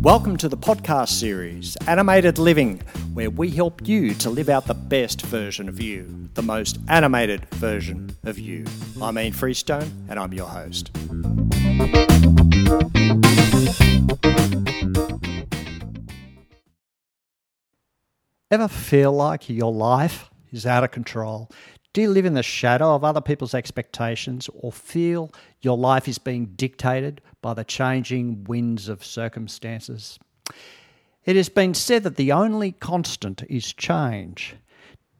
Welcome to the podcast series, Animated Living, where we help you to live out the best version of you, the most animated version of you. I'm Ian Freestone, and I'm your host. Ever feel like your life is out of control? Do you live in the shadow of other people's expectations or feel your life is being dictated by the changing winds of circumstances? It has been said that the only constant is change.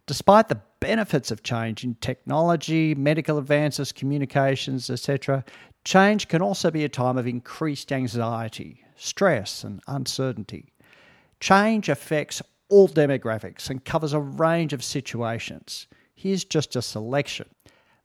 Despite the benefits of change in technology, medical advances, communications, etc., change can also be a time of increased anxiety, stress, and uncertainty. Change affects all demographics and covers a range of situations. Here's just a selection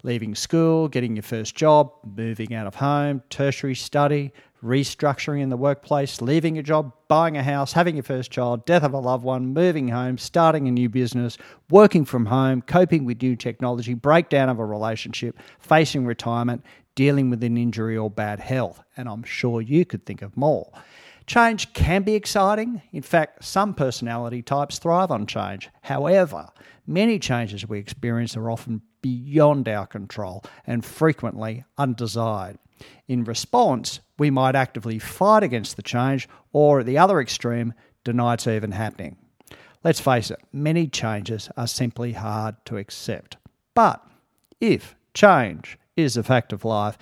leaving school, getting your first job, moving out of home, tertiary study, restructuring in the workplace, leaving a job, buying a house, having your first child, death of a loved one, moving home, starting a new business, working from home, coping with new technology, breakdown of a relationship, facing retirement, dealing with an injury or bad health. And I'm sure you could think of more. Change can be exciting. In fact, some personality types thrive on change. However, many changes we experience are often beyond our control and frequently undesired. In response, we might actively fight against the change or, at the other extreme, deny it's even happening. Let's face it, many changes are simply hard to accept. But if change is a fact of life,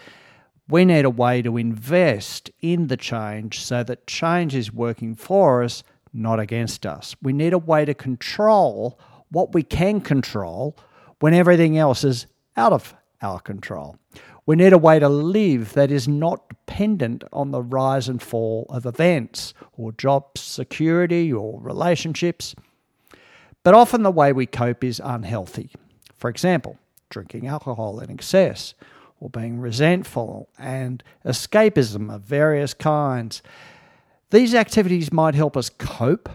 we need a way to invest in the change so that change is working for us, not against us. We need a way to control what we can control when everything else is out of our control. We need a way to live that is not dependent on the rise and fall of events or job security or relationships. But often the way we cope is unhealthy. For example, drinking alcohol in excess or being resentful and escapism of various kinds. These activities might help us cope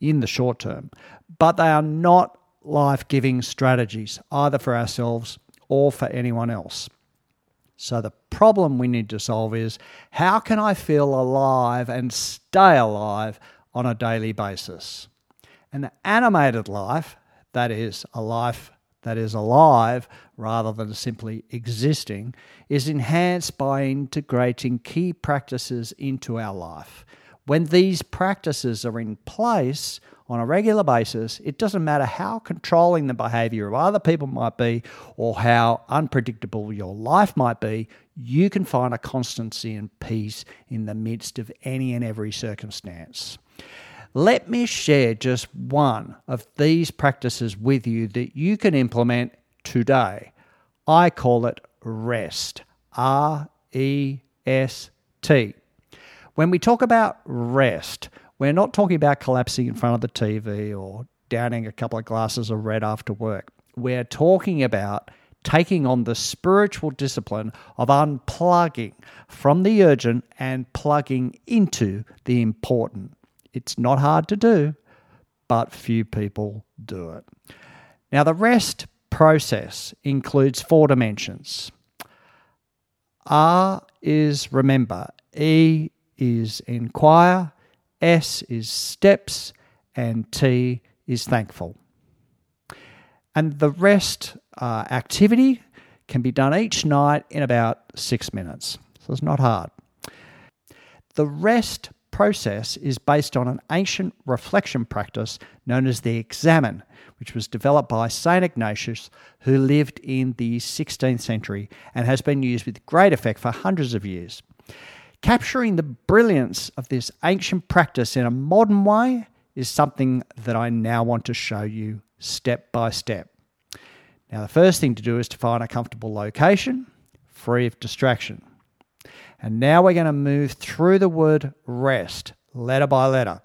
in the short term, but they are not life giving strategies, either for ourselves or for anyone else. So, the problem we need to solve is how can I feel alive and stay alive on a daily basis? An animated life, that is, a life that is alive rather than simply existing, is enhanced by integrating key practices into our life. When these practices are in place on a regular basis, it doesn't matter how controlling the behavior of other people might be or how unpredictable your life might be, you can find a constancy and peace in the midst of any and every circumstance. Let me share just one of these practices with you that you can implement today. I call it REST. R E S T. When we talk about rest, we're not talking about collapsing in front of the TV or downing a couple of glasses of red after work. We're talking about taking on the spiritual discipline of unplugging from the urgent and plugging into the important. It's not hard to do, but few people do it. Now, the rest process includes four dimensions. R is remember, E is inquire, S is steps, and T is thankful. And the rest uh, activity can be done each night in about six minutes. So it's not hard. The rest process is based on an ancient reflection practice known as the examen, which was developed by St. Ignatius, who lived in the 16th century and has been used with great effect for hundreds of years. Capturing the brilliance of this ancient practice in a modern way is something that I now want to show you step by step. Now, the first thing to do is to find a comfortable location free of distraction. And now we're going to move through the word rest, letter by letter.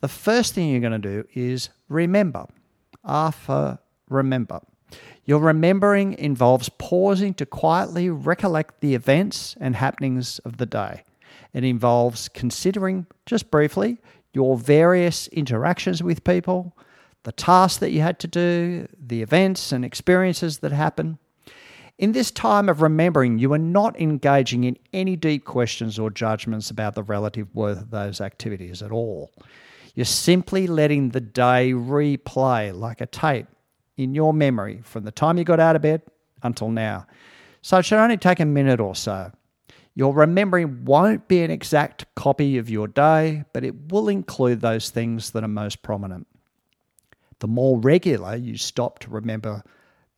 The first thing you're going to do is remember. After remember. Your remembering involves pausing to quietly recollect the events and happenings of the day. It involves considering, just briefly, your various interactions with people, the tasks that you had to do, the events and experiences that happened. In this time of remembering, you are not engaging in any deep questions or judgments about the relative worth of those activities at all. You're simply letting the day replay like a tape in your memory from the time you got out of bed until now. So it should only take a minute or so. Your remembering won't be an exact copy of your day, but it will include those things that are most prominent. The more regular you stop to remember,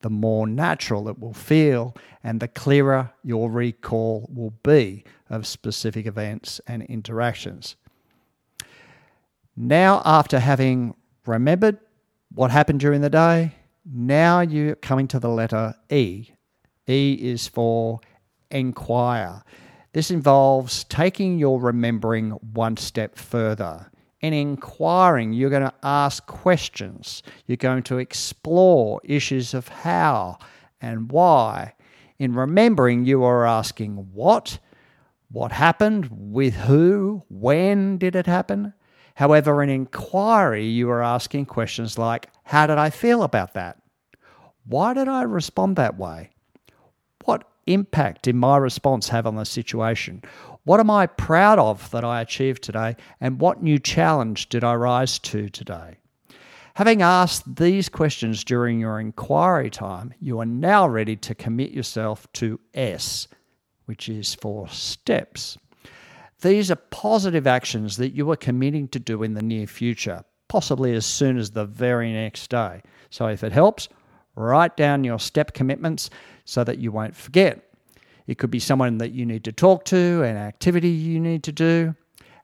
the more natural it will feel, and the clearer your recall will be of specific events and interactions. Now, after having remembered what happened during the day, now you're coming to the letter E. E is for inquire. This involves taking your remembering one step further. In inquiring, you're going to ask questions. You're going to explore issues of how and why. In remembering, you are asking what, what happened, with who, when did it happen. However, in inquiry, you are asking questions like How did I feel about that? Why did I respond that way? What impact did my response have on the situation? What am I proud of that I achieved today? And what new challenge did I rise to today? Having asked these questions during your inquiry time, you are now ready to commit yourself to S, which is for steps. These are positive actions that you are committing to do in the near future, possibly as soon as the very next day. So, if it helps, write down your step commitments so that you won't forget. It could be someone that you need to talk to, an activity you need to do,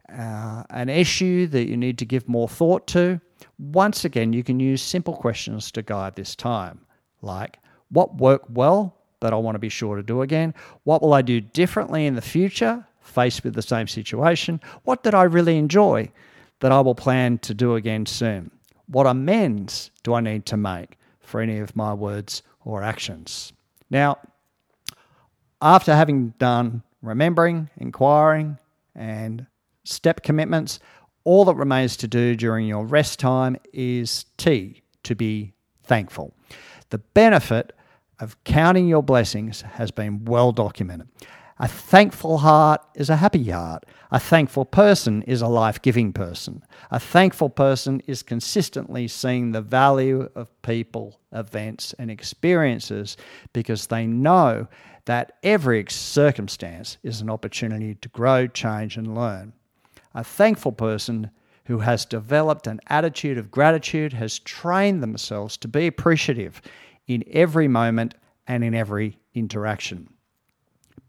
uh, an issue that you need to give more thought to. Once again, you can use simple questions to guide this time, like what worked well that I want to be sure to do again? What will I do differently in the future faced with the same situation? What did I really enjoy that I will plan to do again soon? What amends do I need to make for any of my words or actions? Now, after having done remembering, inquiring, and step commitments, all that remains to do during your rest time is T, to be thankful. The benefit of counting your blessings has been well documented. A thankful heart is a happy heart. A thankful person is a life giving person. A thankful person is consistently seeing the value of people, events, and experiences because they know that every circumstance is an opportunity to grow, change, and learn. A thankful person who has developed an attitude of gratitude has trained themselves to be appreciative in every moment and in every interaction.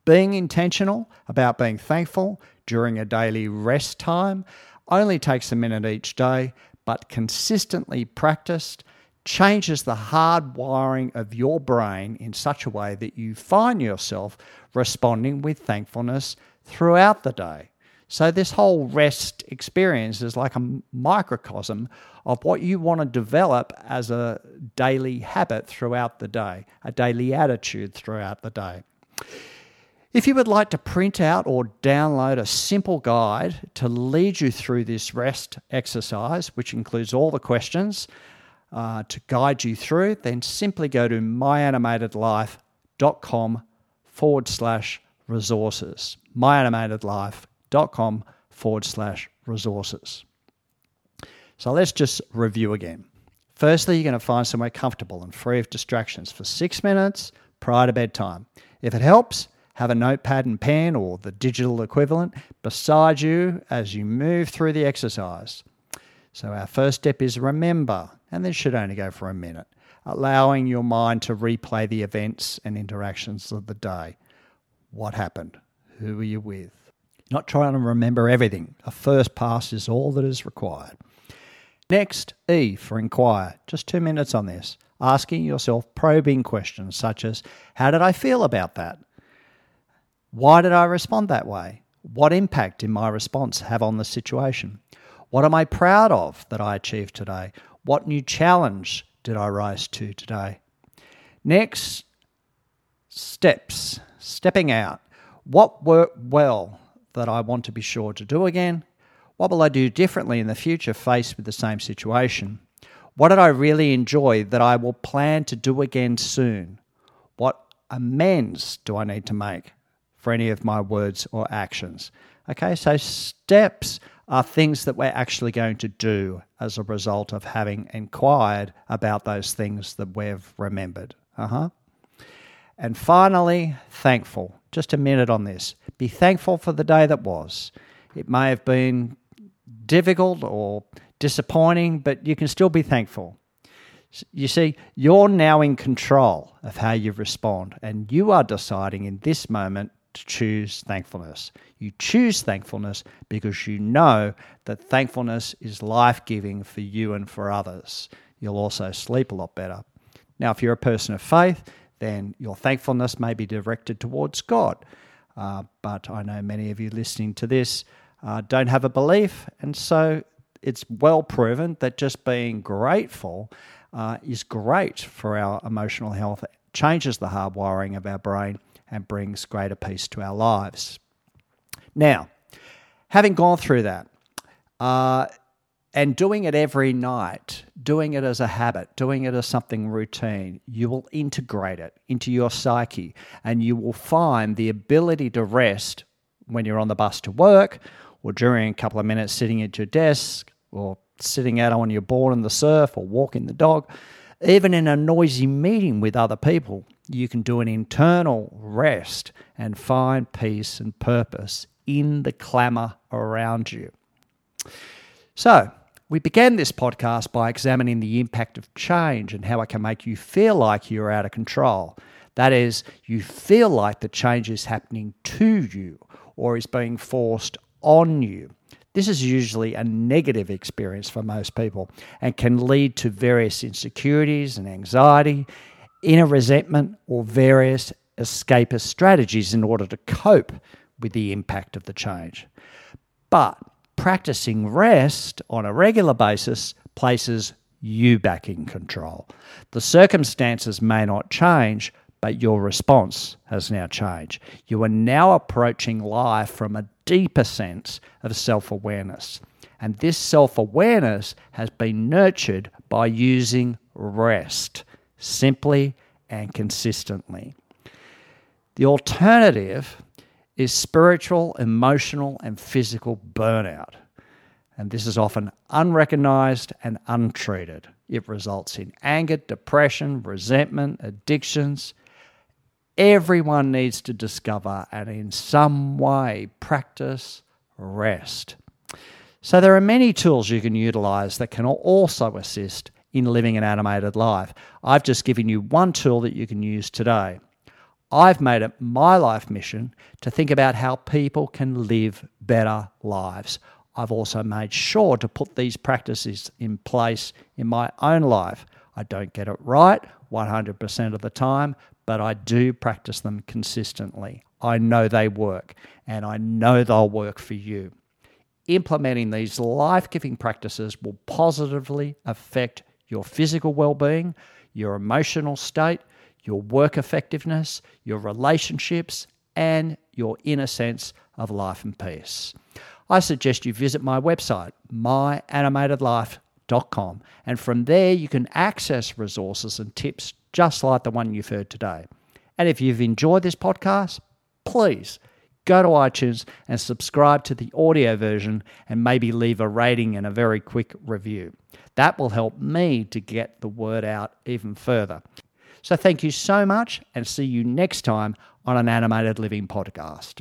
Being intentional about being thankful during a daily rest time only takes a minute each day, but consistently practiced changes the hard wiring of your brain in such a way that you find yourself responding with thankfulness throughout the day. So, this whole rest experience is like a microcosm of what you want to develop as a daily habit throughout the day, a daily attitude throughout the day. If you would like to print out or download a simple guide to lead you through this rest exercise, which includes all the questions uh, to guide you through, then simply go to myanimatedlife.com forward slash resources. myanimatedlife.com forward slash resources. So let's just review again. Firstly, you're going to find somewhere comfortable and free of distractions for six minutes prior to bedtime. If it helps, have a notepad and pen or the digital equivalent beside you as you move through the exercise. So, our first step is remember, and this should only go for a minute, allowing your mind to replay the events and interactions of the day. What happened? Who were you with? Not trying to remember everything. A first pass is all that is required. Next, E for inquire. Just two minutes on this. Asking yourself probing questions such as How did I feel about that? Why did I respond that way? What impact did my response have on the situation? What am I proud of that I achieved today? What new challenge did I rise to today? Next, steps. Stepping out. What worked well that I want to be sure to do again? What will I do differently in the future faced with the same situation? What did I really enjoy that I will plan to do again soon? What amends do I need to make for any of my words or actions? Okay, so steps are things that we're actually going to do as a result of having inquired about those things that we've remembered. Uh huh. And finally, thankful. Just a minute on this. Be thankful for the day that was. It may have been difficult or disappointing, but you can still be thankful. You see, you're now in control of how you respond, and you are deciding in this moment to choose thankfulness. You choose thankfulness because you know that thankfulness is life giving for you and for others. You'll also sleep a lot better. Now, if you're a person of faith, then your thankfulness may be directed towards God. Uh, but I know many of you listening to this uh, don't have a belief, and so it's well proven that just being grateful uh, is great for our emotional health, it changes the hardwiring of our brain, and brings greater peace to our lives. Now, having gone through that, uh, and doing it every night, doing it as a habit, doing it as something routine, you will integrate it into your psyche and you will find the ability to rest when you're on the bus to work or during a couple of minutes sitting at your desk or sitting out on your board in the surf or walking the dog. Even in a noisy meeting with other people, you can do an internal rest and find peace and purpose in the clamour around you. So, we began this podcast by examining the impact of change and how it can make you feel like you're out of control. That is, you feel like the change is happening to you or is being forced on you. This is usually a negative experience for most people and can lead to various insecurities and anxiety, inner resentment, or various escapist strategies in order to cope with the impact of the change. But practicing rest on a regular basis places you back in control. The circumstances may not change, but your response has now changed. You are now approaching life from a deeper sense of self awareness. And this self awareness has been nurtured by using rest simply and consistently. The alternative is spiritual, emotional, and physical burnout. And this is often unrecognized and untreated. It results in anger, depression, resentment, addictions. Everyone needs to discover and, in some way, practice rest. So, there are many tools you can utilize that can also assist in living an animated life. I've just given you one tool that you can use today. I've made it my life mission to think about how people can live better lives. I've also made sure to put these practices in place in my own life. I don't get it right 100% of the time, but I do practice them consistently. I know they work, and I know they'll work for you. Implementing these life giving practices will positively affect your physical well being, your emotional state, your work effectiveness, your relationships, and your inner sense of life and peace. I suggest you visit my website, myanimatedlife.com, and from there you can access resources and tips just like the one you've heard today. And if you've enjoyed this podcast, please go to iTunes and subscribe to the audio version and maybe leave a rating and a very quick review. That will help me to get the word out even further. So thank you so much and see you next time on an Animated Living podcast.